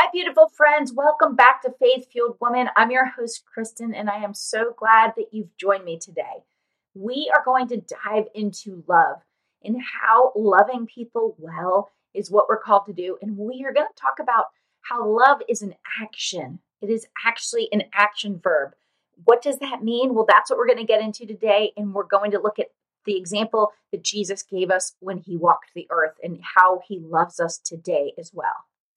Hi, beautiful friends. Welcome back to Faith Fueled Woman. I'm your host, Kristin, and I am so glad that you've joined me today. We are going to dive into love and how loving people well is what we're called to do. And we are going to talk about how love is an action, it is actually an action verb. What does that mean? Well, that's what we're going to get into today. And we're going to look at the example that Jesus gave us when he walked the earth and how he loves us today as well.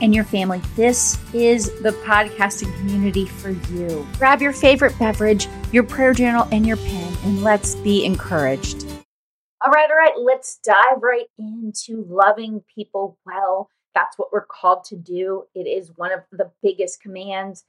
and your family, this is the podcasting community for you. Grab your favorite beverage, your prayer journal, and your pen, and let's be encouraged. All right, all right, let's dive right into loving people well. That's what we're called to do. It is one of the biggest commands.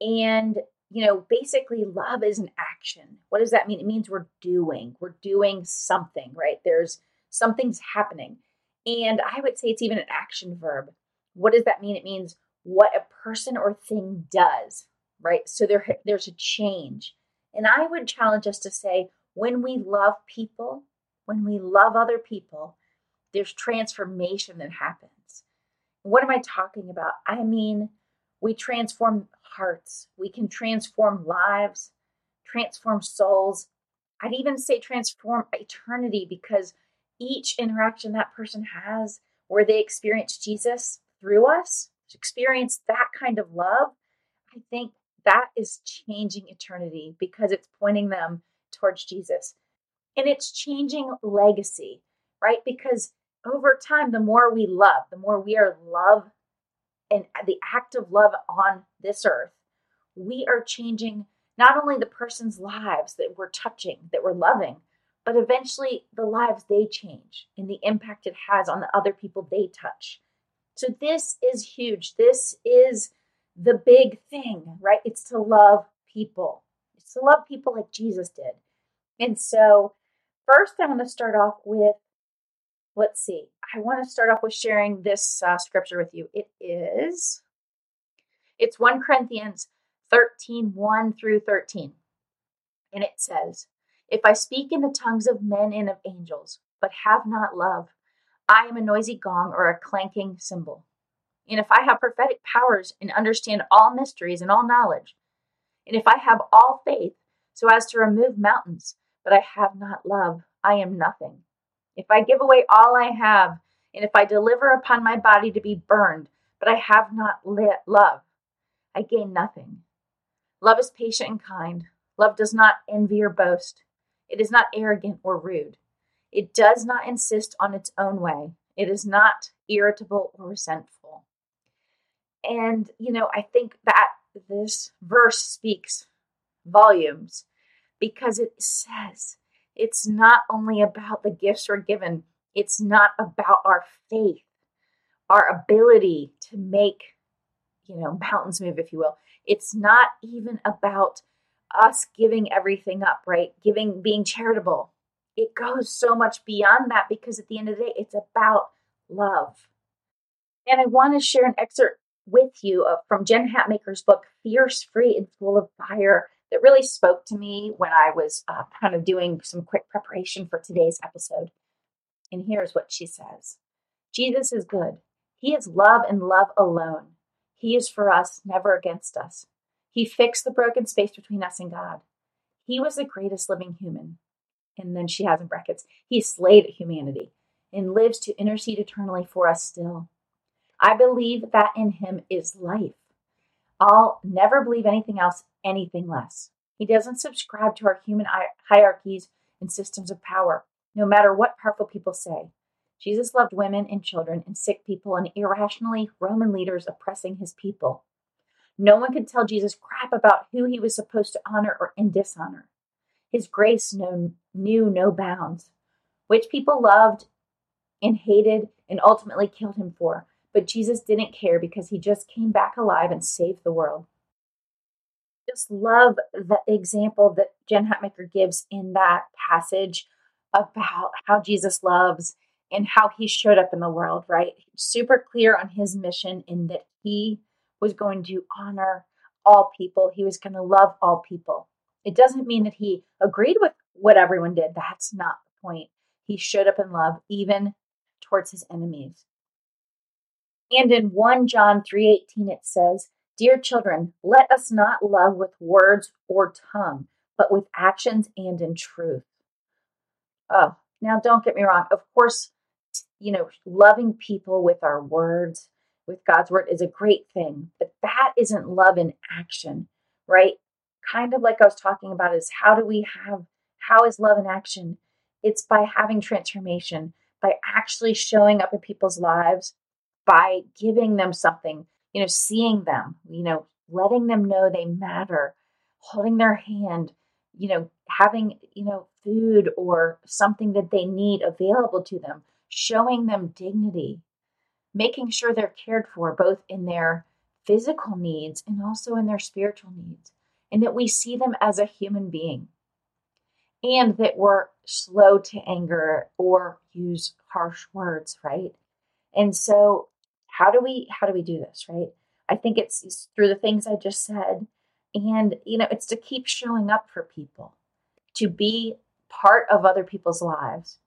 And, you know, basically, love is an action. What does that mean? It means we're doing, we're doing something, right? There's something's happening. And I would say it's even an action verb. What does that mean? It means what a person or thing does, right? So there, there's a change. And I would challenge us to say, when we love people, when we love other people, there's transformation that happens. What am I talking about? I mean, we transform hearts, we can transform lives, transform souls. I'd even say transform eternity because each interaction that person has where they experience Jesus, through us, to experience that kind of love, I think that is changing eternity because it's pointing them towards Jesus. And it's changing legacy, right? Because over time, the more we love, the more we are love and the act of love on this earth, we are changing not only the person's lives that we're touching, that we're loving, but eventually the lives they change and the impact it has on the other people they touch. So this is huge. This is the big thing, right? It's to love people. It's to love people like Jesus did. And so, first, I want to start off with let's see. I want to start off with sharing this uh, scripture with you. It is it's 1 Corinthians 13 1 through 13. And it says, If I speak in the tongues of men and of angels, but have not love, I am a noisy gong or a clanking cymbal. And if I have prophetic powers and understand all mysteries and all knowledge, and if I have all faith so as to remove mountains, but I have not love, I am nothing. If I give away all I have, and if I deliver upon my body to be burned, but I have not love, I gain nothing. Love is patient and kind. Love does not envy or boast. It is not arrogant or rude. It does not insist on its own way. It is not irritable or resentful. And, you know, I think that this verse speaks volumes because it says it's not only about the gifts we're given, it's not about our faith, our ability to make, you know, mountains move, if you will. It's not even about us giving everything up, right? Giving, being charitable, it goes so much beyond that because at the end of the day, it's about love. And I want to share an excerpt with you from Jen Hatmaker's book, Fierce, Free, and Full of Fire, that really spoke to me when I was uh, kind of doing some quick preparation for today's episode. And here's what she says Jesus is good. He is love and love alone. He is for us, never against us. He fixed the broken space between us and God. He was the greatest living human and then she has in brackets, he slayed humanity and lives to intercede eternally for us still. I believe that in him is life. I'll never believe anything else, anything less. He doesn't subscribe to our human hierarchies and systems of power, no matter what powerful people say. Jesus loved women and children and sick people and irrationally Roman leaders oppressing his people. No one could tell Jesus crap about who he was supposed to honor or dishonor. His grace knew, knew no bounds, which people loved and hated and ultimately killed him for. but Jesus didn't care because he just came back alive and saved the world. Just love the example that Jen Hatmaker gives in that passage about how Jesus loves and how he showed up in the world, right? Super clear on his mission in that he was going to honor all people, he was going to love all people. It doesn't mean that he agreed with what everyone did. That's not the point. He showed up in love even towards his enemies. And in 1 John 3:18 it says, "Dear children, let us not love with words or tongue, but with actions and in truth." Oh, now don't get me wrong. Of course, you know, loving people with our words, with God's word is a great thing, but that isn't love in action, right? Kind of like I was talking about is how do we have how is love in action? It's by having transformation, by actually showing up in people's lives, by giving them something, you know, seeing them, you know, letting them know they matter, holding their hand, you know, having, you know, food or something that they need available to them, showing them dignity, making sure they're cared for both in their physical needs and also in their spiritual needs, and that we see them as a human being, and that we're slow to anger or use harsh words, right? And so, how do we how do we do this, right? I think it's, through the things I just said, and you know, it's to keep showing up for people, to be part of other people's lives,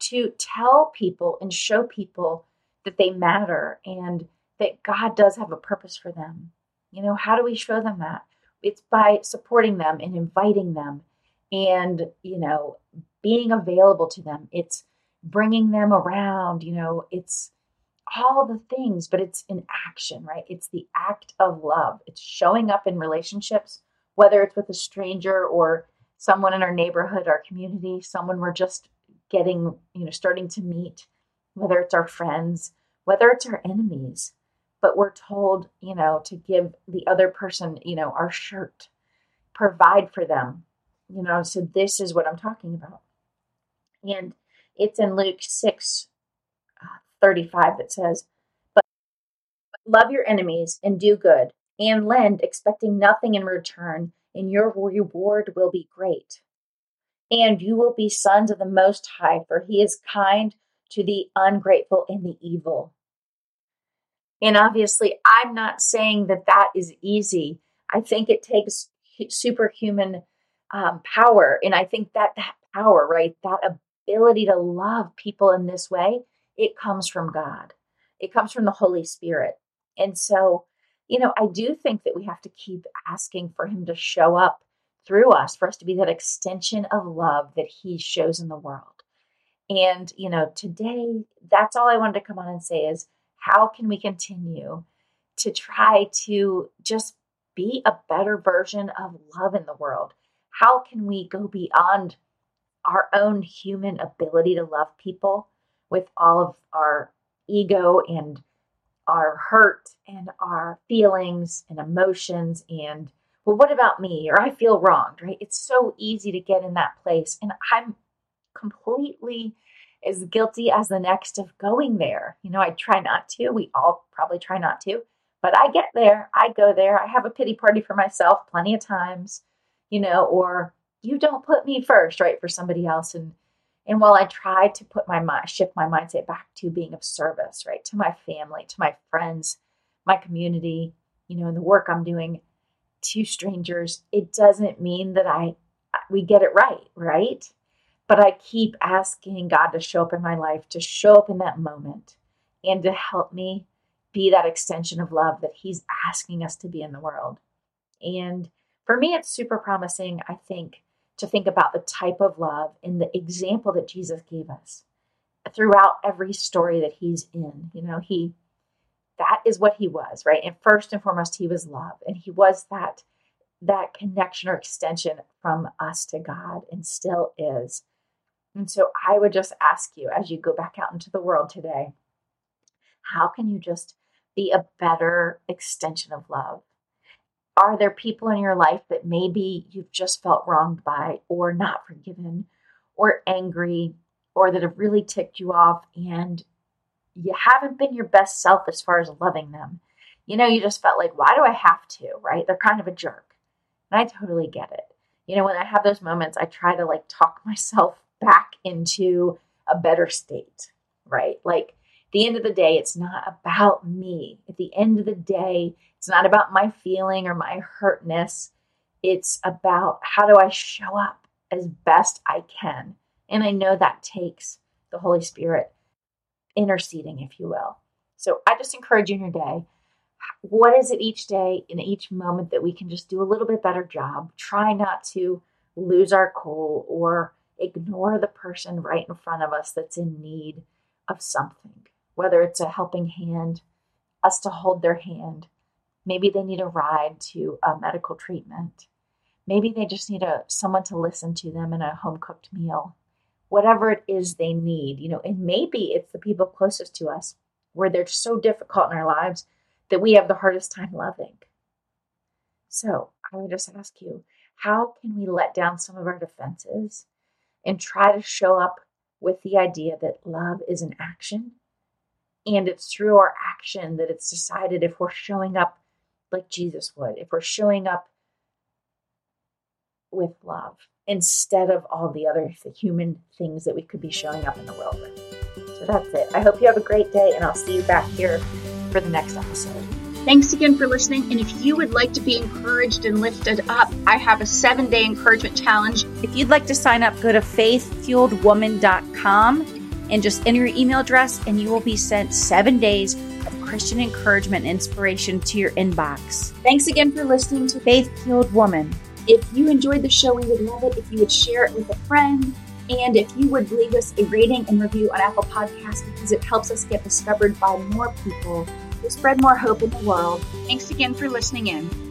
to tell people and show people that they matter and that God does have a purpose for them. You know, how do we show them that? It's by supporting them and inviting them and, you know, being available to them. It's bringing them around, you know, it's all the things, but it's in action, right? It's the act of love. It's showing up in relationships, whether it's with a stranger or someone in our neighborhood, our community, someone we're just getting, you know, starting to meet, whether it's our friends, whether it's our enemies. But we're told, you know, to give the other person, you know, our shirt, provide for them, you know. So this is what I'm talking about. And it's in Luke 6 uh, 35 that says, but love your enemies and do good and lend, expecting nothing in return, and your reward will be great. And you will be sons of the Most High, for he is kind to the ungrateful and the evil. And obviously, I'm not saying that that is easy. I think it takes superhuman um, power. And I think that that power, right, that ability to love people in this way, it comes from God. It comes from the Holy Spirit. And so, you know, I do think that we have to keep asking for Him to show up through us, for us to be that extension of love that He shows in the world. And, you know, today, that's all I wanted to come on and say is how can we continue to try to just be a better version of love in the world? How can we go beyond our own human ability to love people with all of our ego and our hurt and our feelings and emotions and well what about me? Or i feel wronged right? It's so easy to get in that place. And i'm completely as guilty as the next of going there. You know i try not to. We all probably try not to. But i get there. I go there. I have a pity party for myself plenty of times you know or you don't put me first right for somebody else and and while I try to put my mind, shift my mindset back to being of service, right, to my family, to my friends, my community, you know, and the work I'm doing to strangers, it doesn't mean that I we get it right, right? But I keep asking God to show up in my life, to show up in that moment, and to help me be that extension of love that He's asking us to be in the world. And for me, it's super promising, I think, to think about the type of love and the example that Jesus gave us throughout every story that he's in. You know, he that is what he was, right? And first and foremost, he was love. And he was that that connection or extension from us to God and still is. And so I would just ask you as you go back out into the world today, how can you just be a better extension of love? Are there people in your life that maybe you've just felt wronged by, or not forgiven, or angry, or that have really ticked you off? And you haven't been your best self as far as loving them. You know, you just felt like, why do I have to, right? They're kind of a jerk. And I totally get it. You know, when I have those moments, I try to like talk myself back into a better state, right? Like, the end of the day, it's not about me. At the end of the day, it's not about my feeling or my hurtness. It's about how do I show up as best I can. And I know that takes the Holy Spirit interceding, if you will. So I just encourage you in your day. What is it each day in each moment that we can just do a little bit better job? Try not to lose our cool or ignore the person right in front of us that's in need of something whether it's a helping hand, us to hold their hand. Maybe they need a ride to a medical treatment. Maybe they just need a someone to listen to them in a home cooked meal. Whatever it is they need, you know, and maybe it's the people closest to us where they're so difficult in our lives that we have the hardest time loving. So I would just ask you, how can we let down some of our defenses and try to show up with the idea that love is an action and it's through our action that it's decided if we're showing up like Jesus would, if we're showing up with love instead of all the other human things that we could be showing up in the world with. So that's it. I hope you have a great day, and I'll see you back here for the next episode. Thanks again for listening. And if you would like to be encouraged and lifted up, I have a seven day encouragement challenge. If you'd like to sign up, go to faithfueledwoman.com and just enter your email address, and you will be sent seven days of Christian encouragement and inspiration to your inbox. Thanks again for listening to Faith Fueled Woman. If you enjoyed the show, we would love it if you would share it with a friend. And if you would leave us a rating and review on Apple Podcasts because it helps us get discovered by more people to spread more hope in the world. Thanks again for listening in.